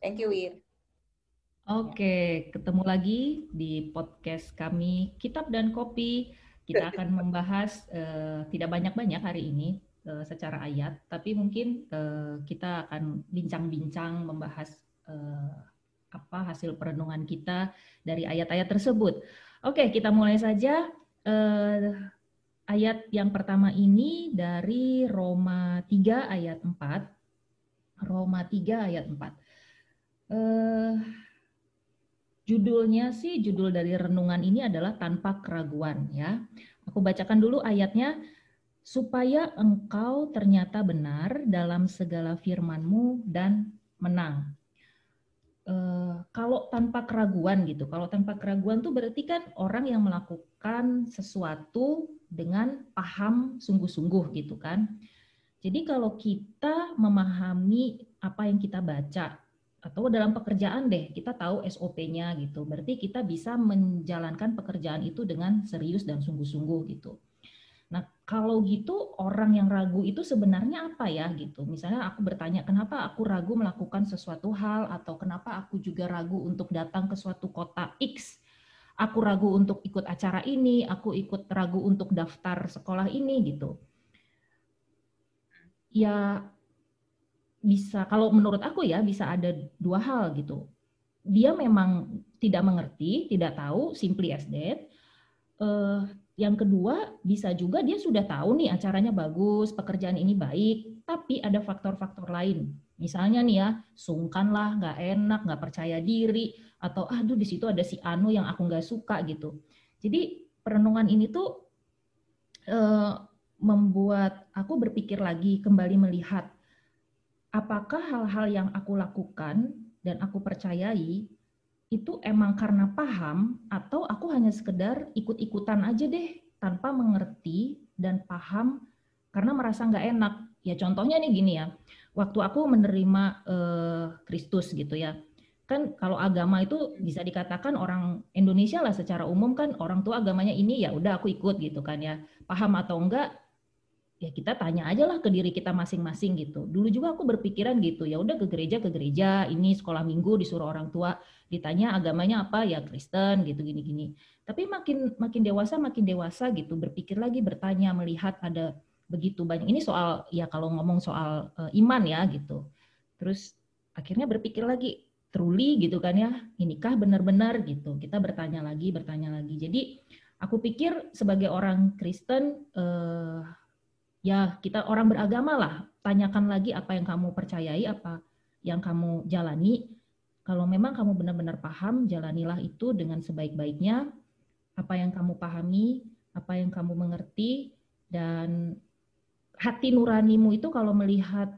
Thank you, Wir. Oke, ketemu lagi di podcast kami Kitab dan Kopi. Kita akan membahas uh, tidak banyak-banyak hari ini uh, secara ayat, tapi mungkin uh, kita akan bincang-bincang membahas uh, apa hasil perenungan kita dari ayat-ayat tersebut. Oke, kita mulai saja. Uh, ayat yang pertama ini dari Roma 3 ayat 4. Roma 3 ayat 4. Uh, Judulnya sih, judul dari renungan ini adalah tanpa keraguan ya. Aku bacakan dulu ayatnya. Supaya engkau ternyata benar dalam segala firmanmu dan menang. E, kalau tanpa keraguan gitu, kalau tanpa keraguan tuh berarti kan orang yang melakukan sesuatu dengan paham sungguh-sungguh gitu kan. Jadi kalau kita memahami apa yang kita baca, atau dalam pekerjaan deh kita tahu SOP-nya gitu. Berarti kita bisa menjalankan pekerjaan itu dengan serius dan sungguh-sungguh gitu. Nah, kalau gitu orang yang ragu itu sebenarnya apa ya gitu. Misalnya aku bertanya kenapa aku ragu melakukan sesuatu hal atau kenapa aku juga ragu untuk datang ke suatu kota X. Aku ragu untuk ikut acara ini, aku ikut ragu untuk daftar sekolah ini gitu. Ya bisa kalau menurut aku ya bisa ada dua hal gitu. Dia memang tidak mengerti, tidak tahu, simply as that. Uh, yang kedua bisa juga dia sudah tahu nih acaranya bagus, pekerjaan ini baik, tapi ada faktor-faktor lain. Misalnya nih ya, sungkan lah, nggak enak, nggak percaya diri, atau aduh di situ ada si Anu yang aku nggak suka gitu. Jadi perenungan ini tuh uh, membuat aku berpikir lagi, kembali melihat apakah hal-hal yang aku lakukan dan aku percayai itu emang karena paham atau aku hanya sekedar ikut-ikutan aja deh tanpa mengerti dan paham karena merasa nggak enak. Ya contohnya nih gini ya, waktu aku menerima eh, Kristus gitu ya, kan kalau agama itu bisa dikatakan orang Indonesia lah secara umum kan orang tua agamanya ini ya udah aku ikut gitu kan ya, paham atau enggak ya kita tanya aja lah ke diri kita masing-masing gitu. Dulu juga aku berpikiran gitu, ya udah ke gereja ke gereja, ini sekolah minggu disuruh orang tua ditanya agamanya apa ya Kristen gitu gini-gini. Tapi makin makin dewasa makin dewasa gitu berpikir lagi bertanya melihat ada begitu banyak. Ini soal ya kalau ngomong soal uh, iman ya gitu. Terus akhirnya berpikir lagi truly gitu kan ya, inikah benar-benar gitu. Kita bertanya lagi, bertanya lagi. Jadi aku pikir sebagai orang Kristen uh, ya kita orang beragama lah. Tanyakan lagi apa yang kamu percayai apa yang kamu jalani. Kalau memang kamu benar-benar paham jalanilah itu dengan sebaik-baiknya. Apa yang kamu pahami apa yang kamu mengerti dan hati nuranimu itu kalau melihat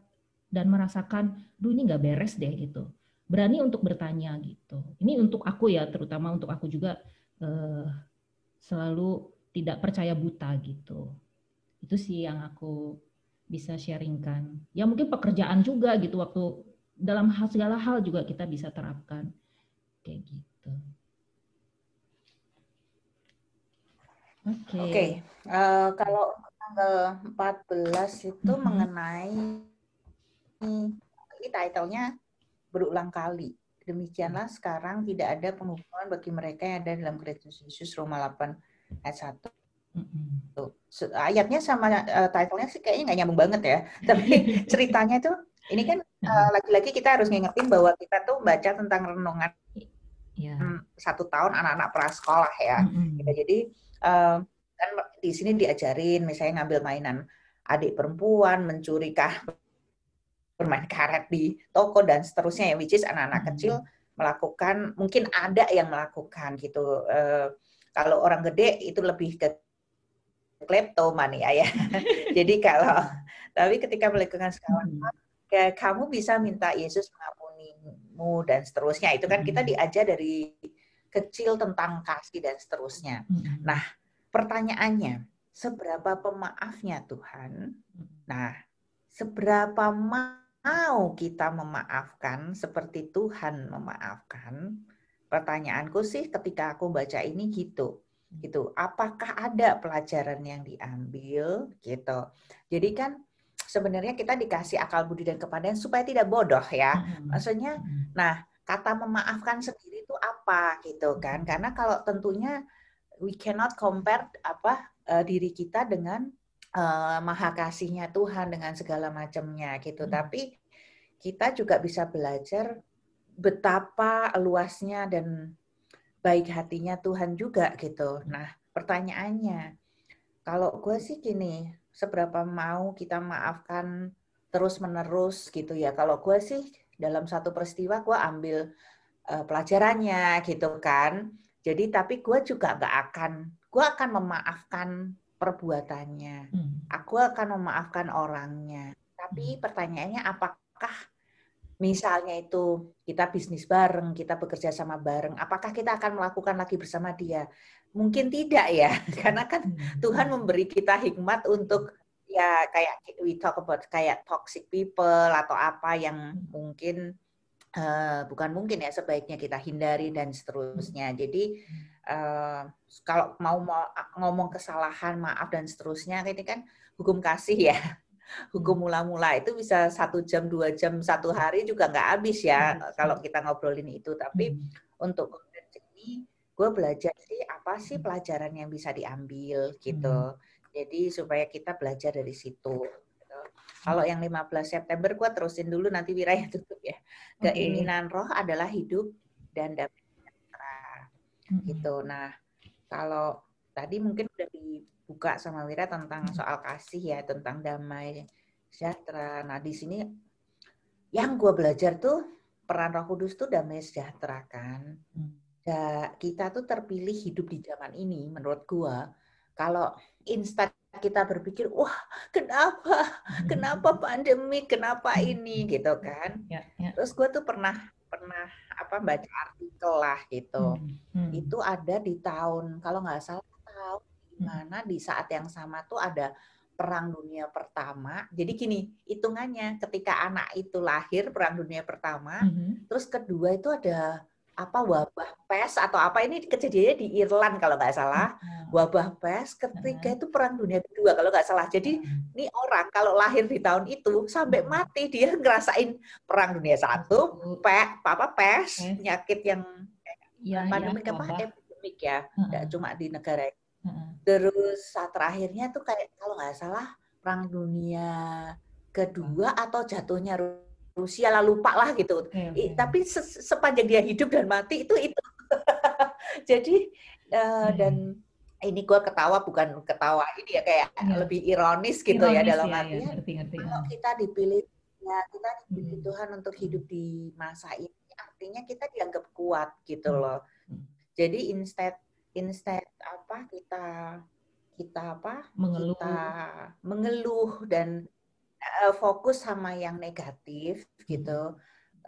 dan merasakan duh ini nggak beres deh gitu. Berani untuk bertanya gitu. Ini untuk aku ya terutama untuk aku juga eh, selalu tidak percaya buta gitu itu sih yang aku bisa sharingkan. Ya mungkin pekerjaan juga gitu waktu dalam hal segala hal juga kita bisa terapkan kayak gitu. Oke. Okay. Okay. Uh, eh, kalau tanggal 14 itu mm -hmm. mengenai ini title-nya berulang kali. Demikianlah sekarang tidak ada penghubungan bagi mereka yang ada dalam Kristus Yesus Roma 8 ayat 1 Tuh. Ayatnya sama uh, title-nya sih kayaknya nggak nyambung banget ya. Tapi ceritanya tuh ini kan uh, lagi-lagi kita harus ngingetin bahwa kita tuh baca tentang renungan yeah. Satu tahun anak-anak prasekolah ya. Mm-hmm. Gitu. Jadi uh, kan di sini diajarin misalnya ngambil mainan adik perempuan, mencuri kah bermain karet di toko dan seterusnya ya, which is anak-anak mm-hmm. kecil melakukan mungkin ada yang melakukan gitu. Uh, kalau orang gede itu lebih ke kleptomania ya. Jadi kalau tapi ketika melakukan skala hmm. kamu bisa minta Yesus mengampunimu dan seterusnya. Itu kan kita hmm. diajar dari kecil tentang kasih dan seterusnya. Hmm. Nah, pertanyaannya, seberapa pemaafnya Tuhan? Nah, seberapa mau kita memaafkan seperti Tuhan memaafkan? Pertanyaanku sih ketika aku baca ini gitu gitu. Apakah ada pelajaran yang diambil gitu. Jadi kan sebenarnya kita dikasih akal budi dan kepandaian supaya tidak bodoh ya. Maksudnya, nah kata memaafkan sendiri itu apa gitu kan? Karena kalau tentunya we cannot compare apa uh, diri kita dengan uh, maha kasihnya Tuhan dengan segala macamnya gitu. Hmm. Tapi kita juga bisa belajar betapa luasnya dan baik hatinya Tuhan juga gitu. Nah, pertanyaannya, kalau gue sih gini, seberapa mau kita maafkan terus menerus gitu ya. Kalau gue sih dalam satu peristiwa gue ambil uh, pelajarannya gitu kan. Jadi tapi gue juga gak akan, gue akan memaafkan perbuatannya. Hmm. Aku akan memaafkan orangnya. Tapi hmm. pertanyaannya apakah misalnya itu kita bisnis bareng, kita bekerja sama bareng, apakah kita akan melakukan lagi bersama dia? Mungkin tidak ya, karena kan hmm. Tuhan memberi kita hikmat untuk ya kayak we talk about kayak toxic people atau apa yang mungkin uh, bukan mungkin ya sebaiknya kita hindari dan seterusnya. Jadi uh, kalau mau, mau ngomong kesalahan, maaf dan seterusnya, ini kan hukum kasih ya hukum hmm. mula-mula itu bisa satu jam dua jam satu hari juga nggak habis ya hmm. kalau kita ngobrolin itu tapi hmm. untuk ini gue belajar sih apa sih pelajaran yang bisa diambil gitu hmm. jadi supaya kita belajar dari situ gitu. kalau yang 15 September gue terusin dulu nanti Wiraya tutup ya keinginan roh adalah hidup dan dapat hmm. gitu nah kalau tadi mungkin udah di buka sama Wira tentang hmm. soal kasih ya, tentang damai sejahtera. Nah, di sini yang gue belajar tuh peran Roh Kudus tuh damai sejahtera kan. Ya, kita tuh terpilih hidup di zaman ini menurut gue. Kalau instan kita berpikir, wah kenapa, hmm. kenapa pandemi, kenapa ini gitu kan. Ya, ya. Terus gue tuh pernah pernah apa baca artikel lah gitu. Hmm, hmm. Itu ada di tahun kalau nggak salah mana di saat yang sama tuh ada perang dunia pertama. Jadi gini, hitungannya ketika anak itu lahir perang dunia pertama, mm-hmm. terus kedua itu ada apa wabah pes atau apa? Ini kejadiannya di Irland kalau nggak salah. Mm-hmm. wabah pes ketiga mm-hmm. itu perang dunia kedua kalau nggak salah. Jadi ini orang kalau lahir di tahun itu sampai mati dia ngerasain perang dunia satu pe apa pes penyakit yang ya, pandemi ya, apa epidemik ya. Mm-hmm. cuma di negara Terus saat terakhirnya tuh kayak kalau nggak salah perang dunia kedua atau jatuhnya Rusia lalu lupa lah gitu. Okay, okay. Tapi se sepanjang dia hidup dan mati itu itu. Jadi uh, hmm. dan ini gue ketawa bukan ketawa ini ya kayak ya. lebih ironis gitu ya ironis, ya dalam ya, artinya ya, ngerti, ngerti. kalau kita dipilih ya kita dipilih hmm. Tuhan untuk hidup di masa ini artinya kita dianggap kuat gitu hmm. loh. Hmm. Jadi instead instead apa kita kita apa mengeluh kita mengeluh dan uh, fokus sama yang negatif gitu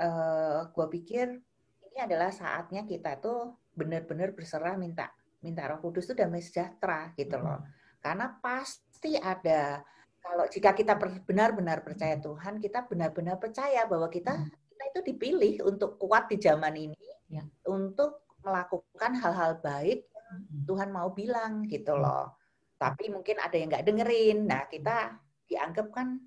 uh, eh, gue pikir ini adalah saatnya kita tuh benar-benar berserah minta minta Roh Kudus itu damai sejahtera gitu loh hmm. karena pasti ada kalau jika kita benar-benar percaya Tuhan kita benar-benar percaya bahwa kita hmm. kita itu dipilih untuk kuat di zaman ini ya. untuk melakukan hal-hal baik Tuhan mau bilang gitu loh. Tapi mungkin ada yang nggak dengerin. Nah kita dianggap kan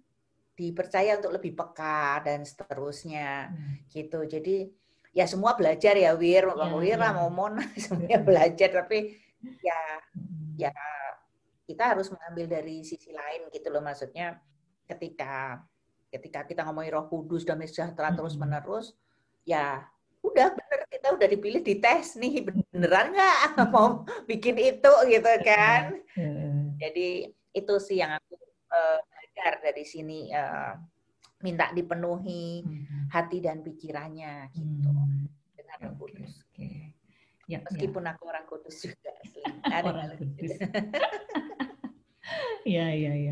dipercaya untuk lebih peka dan seterusnya hmm. gitu. Jadi ya semua belajar ya Wir, mau ya, Wira, ya. mau Mona semuanya belajar. Tapi ya hmm. ya kita harus mengambil dari sisi lain gitu loh. Maksudnya ketika ketika kita ngomongin Roh Kudus dan sejahtera hmm. terus menerus, ya udah bener kita udah dipilih di tes nih beneran nggak mau bikin itu gitu kan jadi itu sih yang aku uh, belajar dari sini uh, minta dipenuhi hmm. hati dan pikirannya gitu hmm. dengan Roh Kudus. Okay. Ya, Meskipun ya. aku orang kudus juga. Orang kudus. Ya, ya, ya.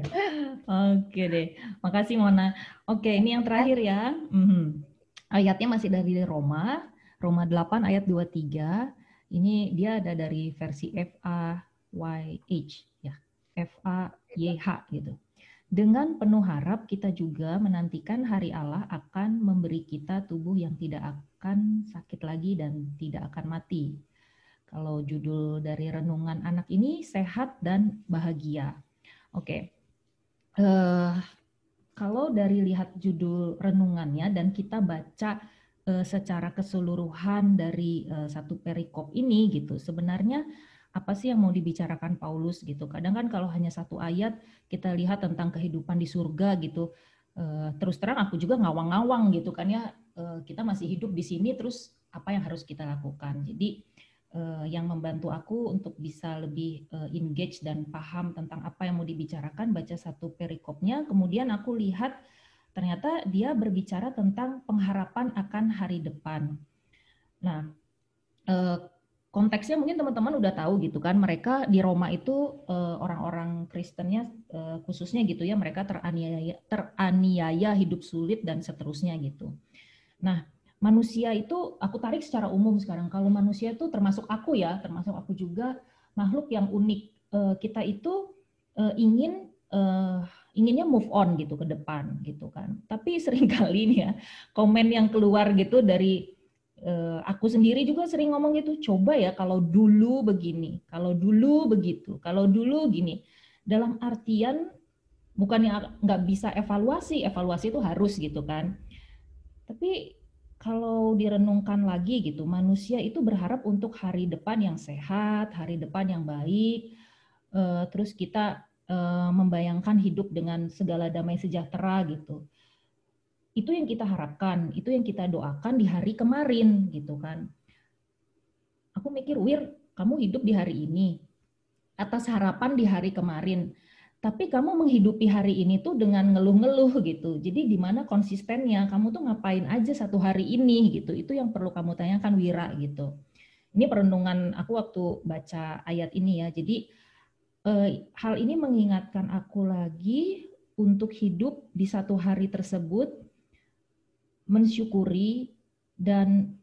Oke deh. Makasih Mona. Oke, ini yang terakhir ya. Mm -hmm. Ayatnya masih dari Roma, Roma 8 ayat 23. Ini dia ada dari versi FAYH ya. FAYH gitu. Dengan penuh harap kita juga menantikan hari Allah akan memberi kita tubuh yang tidak akan sakit lagi dan tidak akan mati. Kalau judul dari renungan anak ini sehat dan bahagia. Oke. Okay. Uh, eh, kalau dari lihat judul renungannya dan kita baca secara keseluruhan dari uh, satu perikop ini gitu, sebenarnya apa sih yang mau dibicarakan Paulus gitu. Kadang kan kalau hanya satu ayat kita lihat tentang kehidupan di surga gitu. Uh, terus terang aku juga ngawang-ngawang gitu kan ya. Kita masih hidup di sini terus apa yang harus kita lakukan. Jadi yang membantu aku untuk bisa lebih engage dan paham tentang apa yang mau dibicarakan baca satu perikopnya. Kemudian aku lihat ternyata dia berbicara tentang pengharapan akan hari depan. Nah, konteksnya mungkin teman-teman udah tahu gitu kan mereka di Roma itu uh, orang-orang Kristennya uh, khususnya gitu ya mereka teraniaya teraniaya hidup sulit dan seterusnya gitu. Nah manusia itu aku tarik secara umum sekarang kalau manusia itu termasuk aku ya termasuk aku juga makhluk yang unik kita itu ingin inginnya move on gitu ke depan gitu kan tapi sering kali nih ya komen yang keluar gitu dari uh, aku sendiri juga sering ngomong gitu, coba ya kalau dulu begini, kalau dulu begitu, kalau dulu gini. Dalam artian bukannya nggak bisa evaluasi, evaluasi itu harus gitu kan. Tapi kalau direnungkan lagi gitu, manusia itu berharap untuk hari depan yang sehat, hari depan yang baik, uh, terus kita uh, membayangkan hidup dengan segala damai sejahtera gitu itu yang kita harapkan, itu yang kita doakan di hari kemarin gitu kan. Aku mikir, Wir, kamu hidup di hari ini atas harapan di hari kemarin. Tapi kamu menghidupi hari ini tuh dengan ngeluh-ngeluh gitu. Jadi di mana konsistennya? Kamu tuh ngapain aja satu hari ini gitu. Itu yang perlu kamu tanyakan Wira gitu. Ini perenungan aku waktu baca ayat ini ya. Jadi eh, hal ini mengingatkan aku lagi untuk hidup di satu hari tersebut mensyukuri dan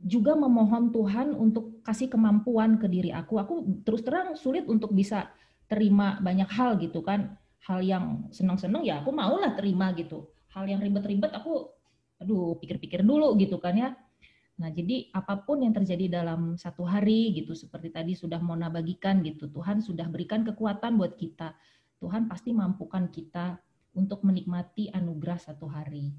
juga memohon Tuhan untuk kasih kemampuan ke diri aku. Aku terus terang sulit untuk bisa terima banyak hal gitu kan. Hal yang senang-senang ya aku maulah terima gitu. Hal yang ribet-ribet aku aduh pikir-pikir dulu gitu kan ya. Nah, jadi apa pun yang terjadi dalam satu hari gitu seperti tadi sudah Mona bagikan gitu. Tuhan sudah berikan kekuatan buat kita. Tuhan pasti mampukan kita untuk menikmati anugerah satu hari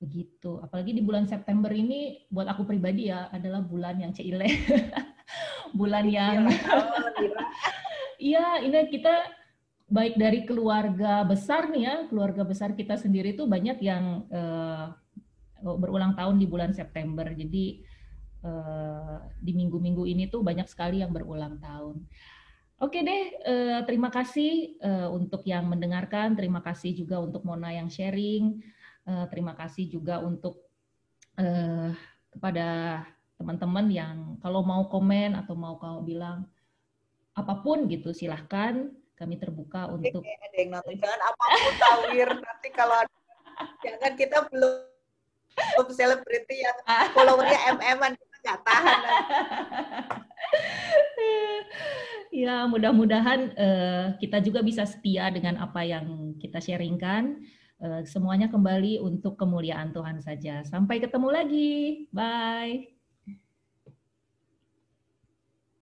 begitu apalagi di bulan September ini buat aku pribadi ya adalah bulan yang ceile bulan yang iya ini kita baik dari keluarga besar nih ya keluarga besar kita sendiri tuh banyak yang uh, berulang tahun di bulan September. Jadi uh, di minggu-minggu ini tuh banyak sekali yang berulang tahun. Oke deh, uh, terima kasih untuk yang mendengarkan, terima kasih juga untuk Mona yang sharing. Terima kasih juga untuk kepada teman-teman yang kalau mau komen atau mau kau bilang apa pun gitu silahkan. Kami terbuka untuk ada yang nonton. Jangan apa pun tawir nanti kalau jangan kita belum belum selebriti yang followernya mm kita nggak tahan ya mudah-mudahan uh, kita juga bisa setia dengan apa yang kita sharingkan Eh, semuanya kembali untuk kemuliaan Tuhan saja. Sampai ketemu lagi. Bye.